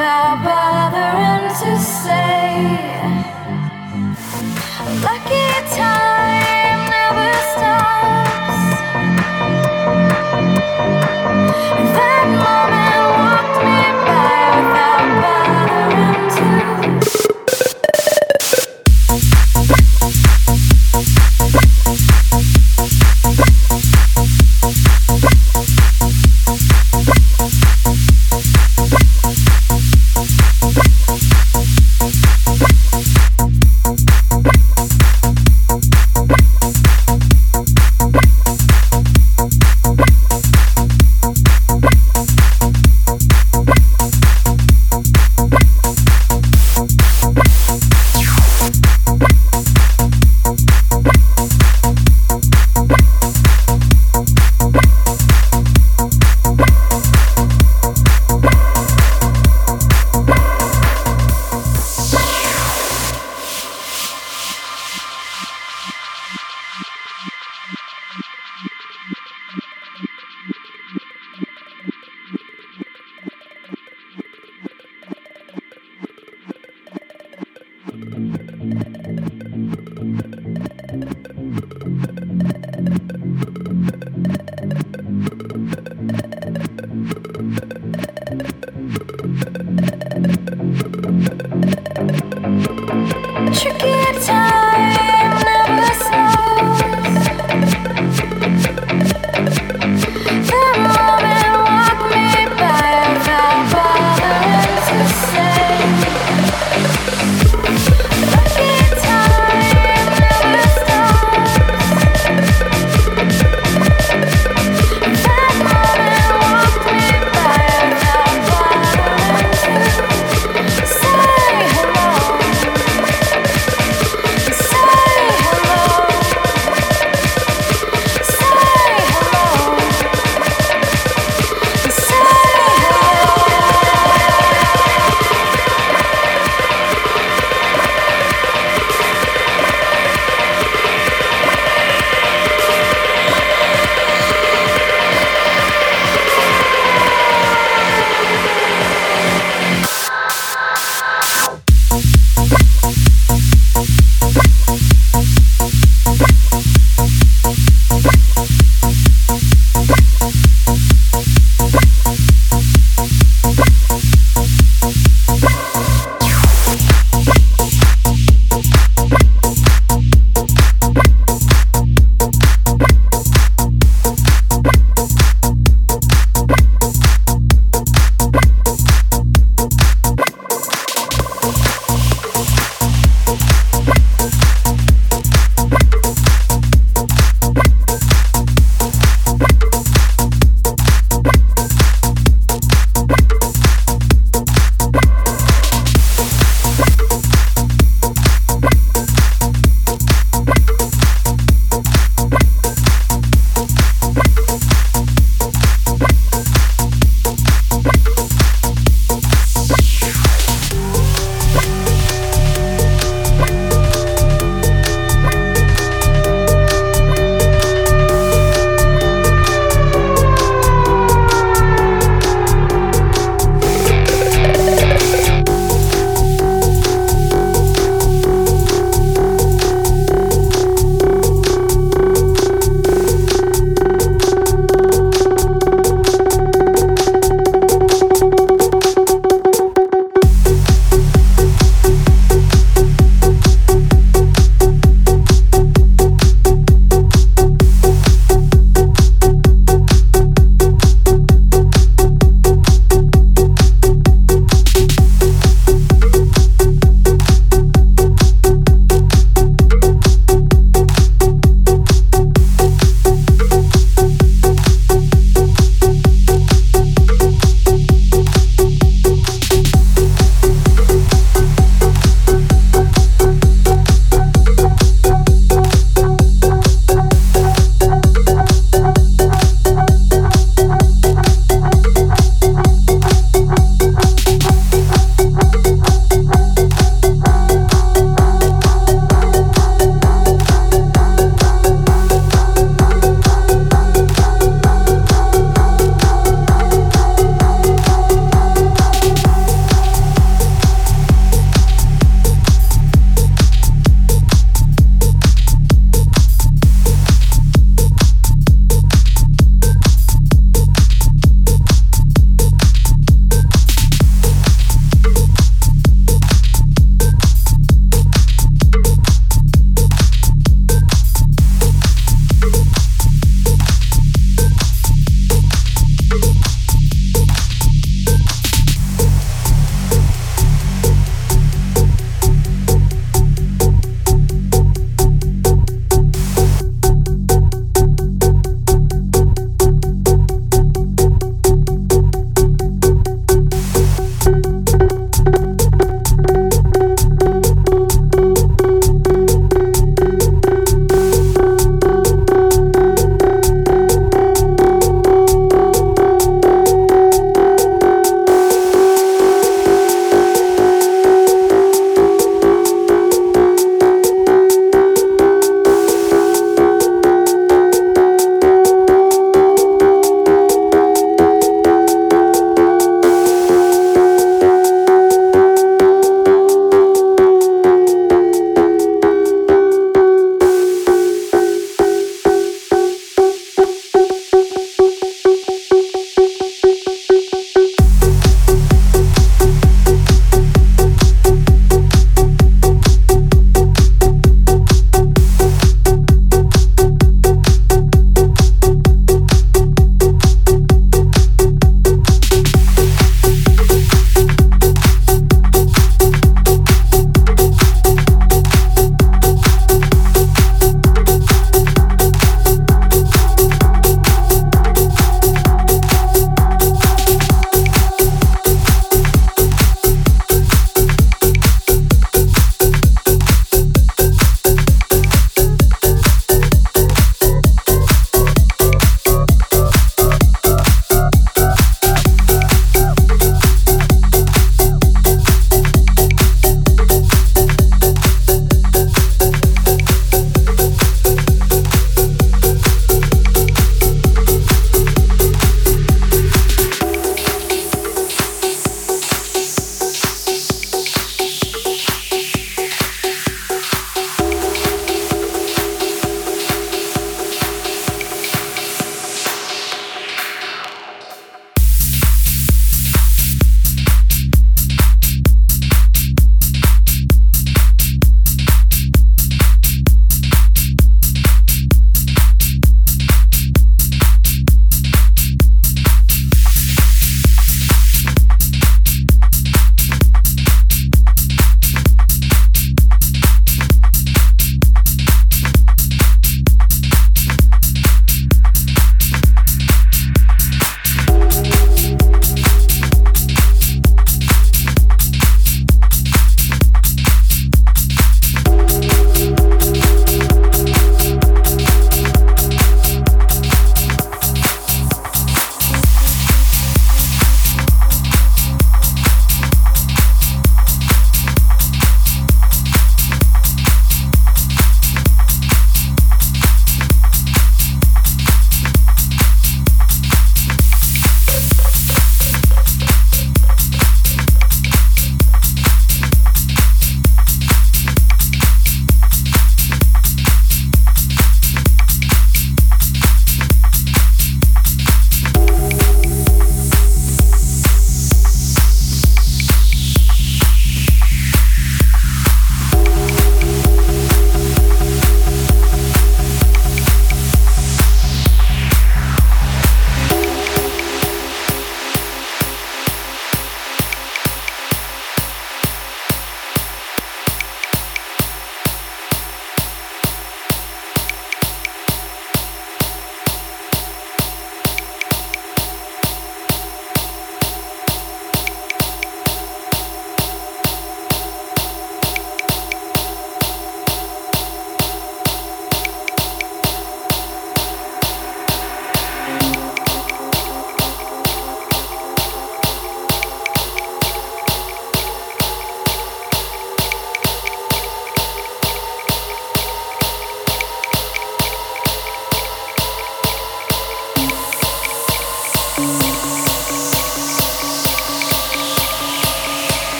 without bothering to Lucky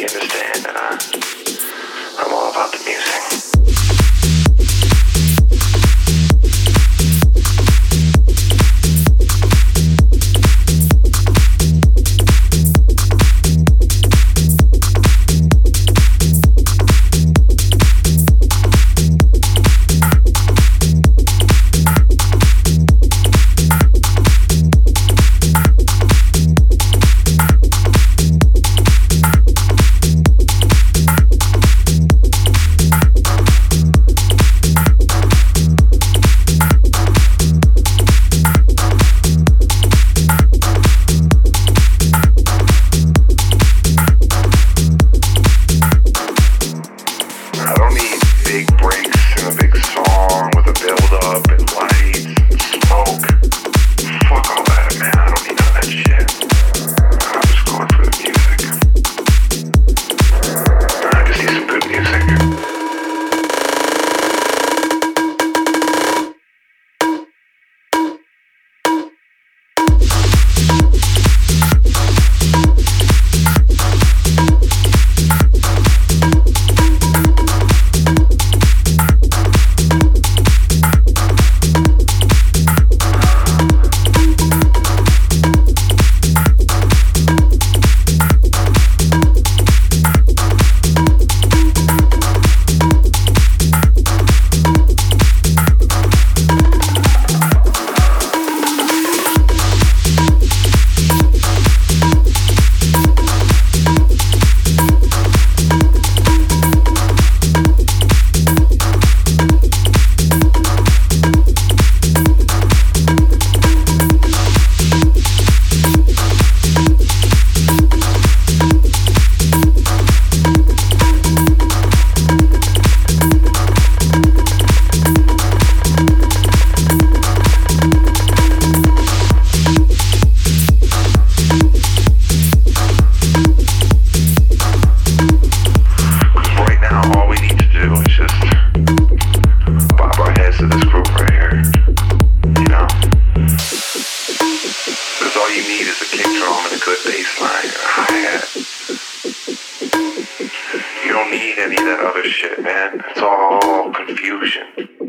you understand? just a kick drum and a good bass line and a hi-hat. You don't need any of that other shit, man. It's all confusion.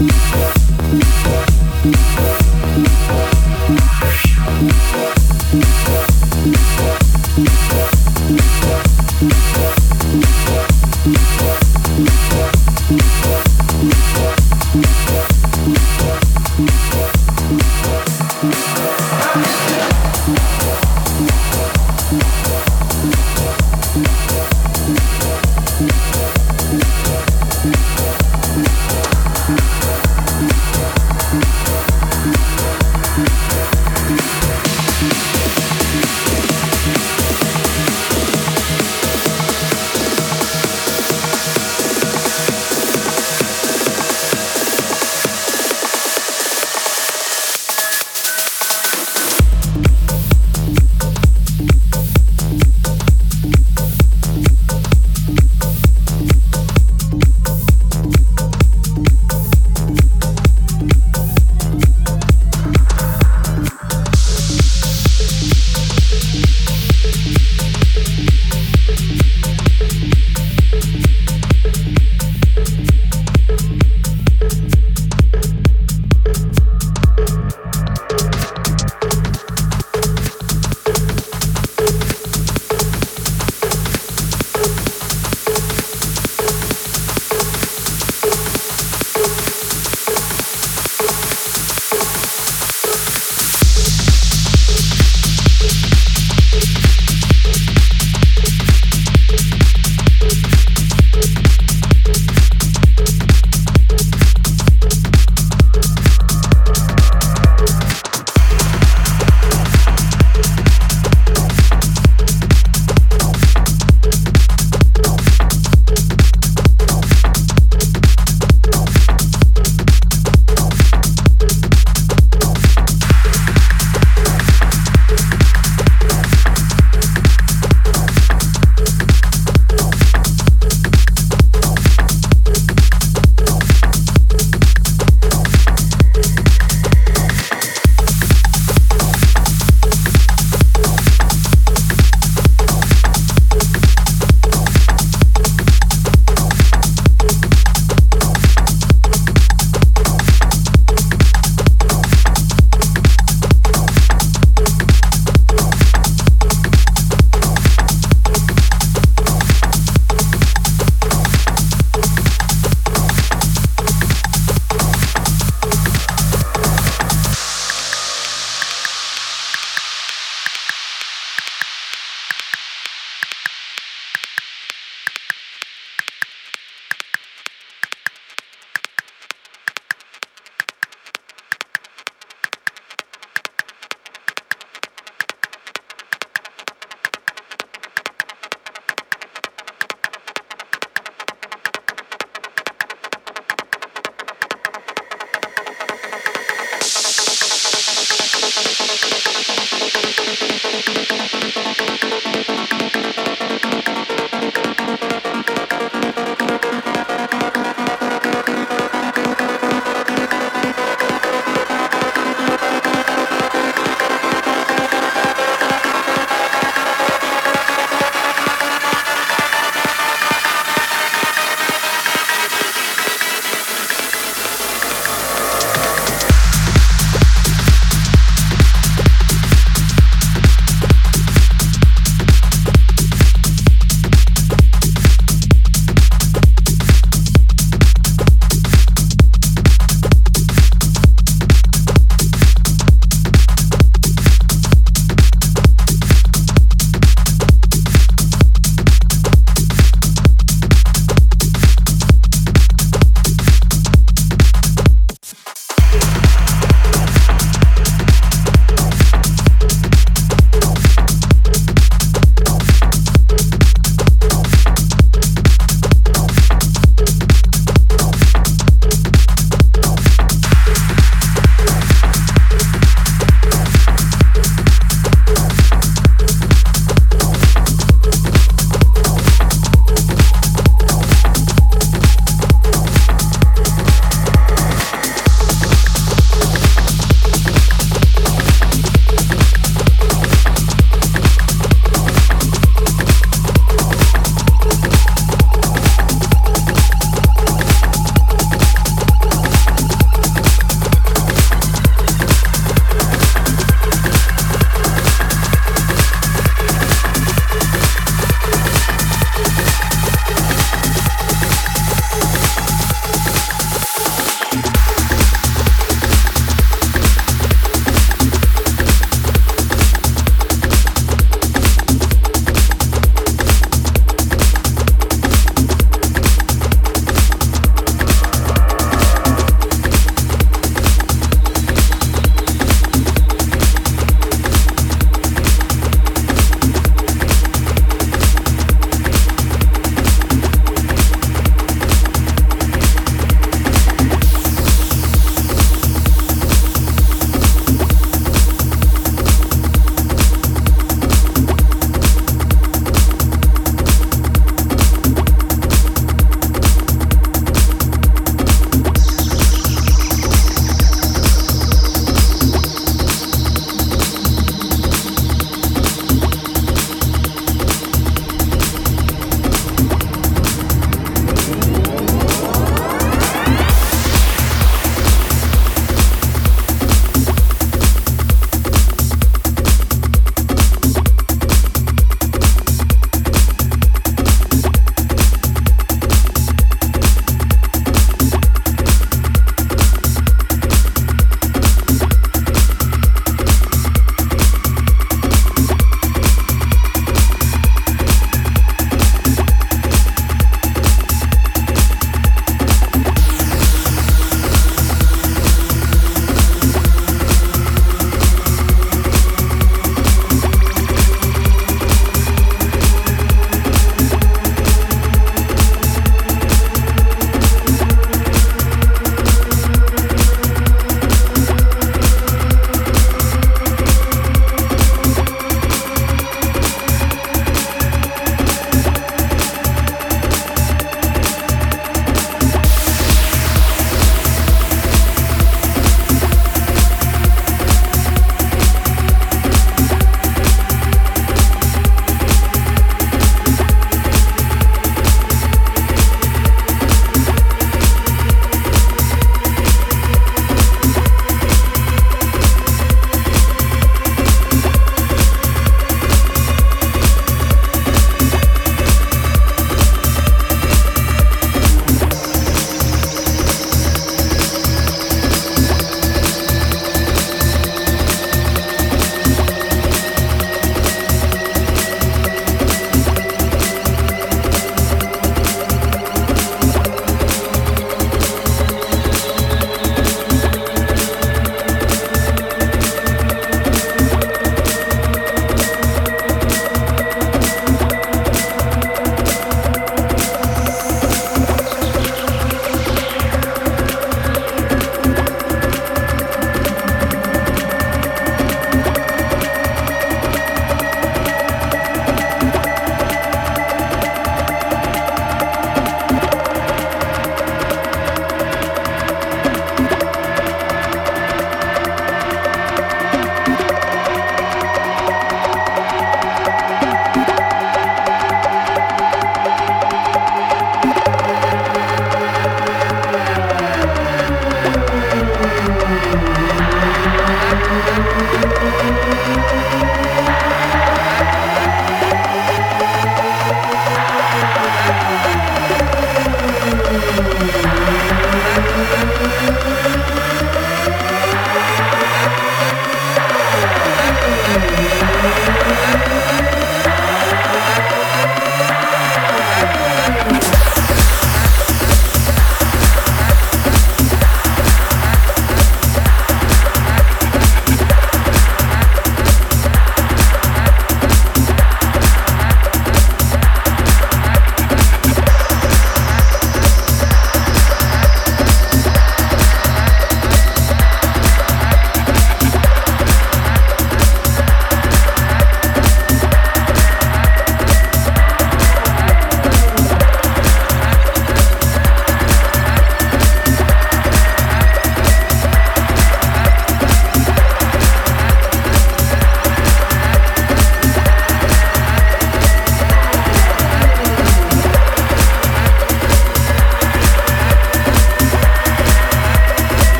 Yeah.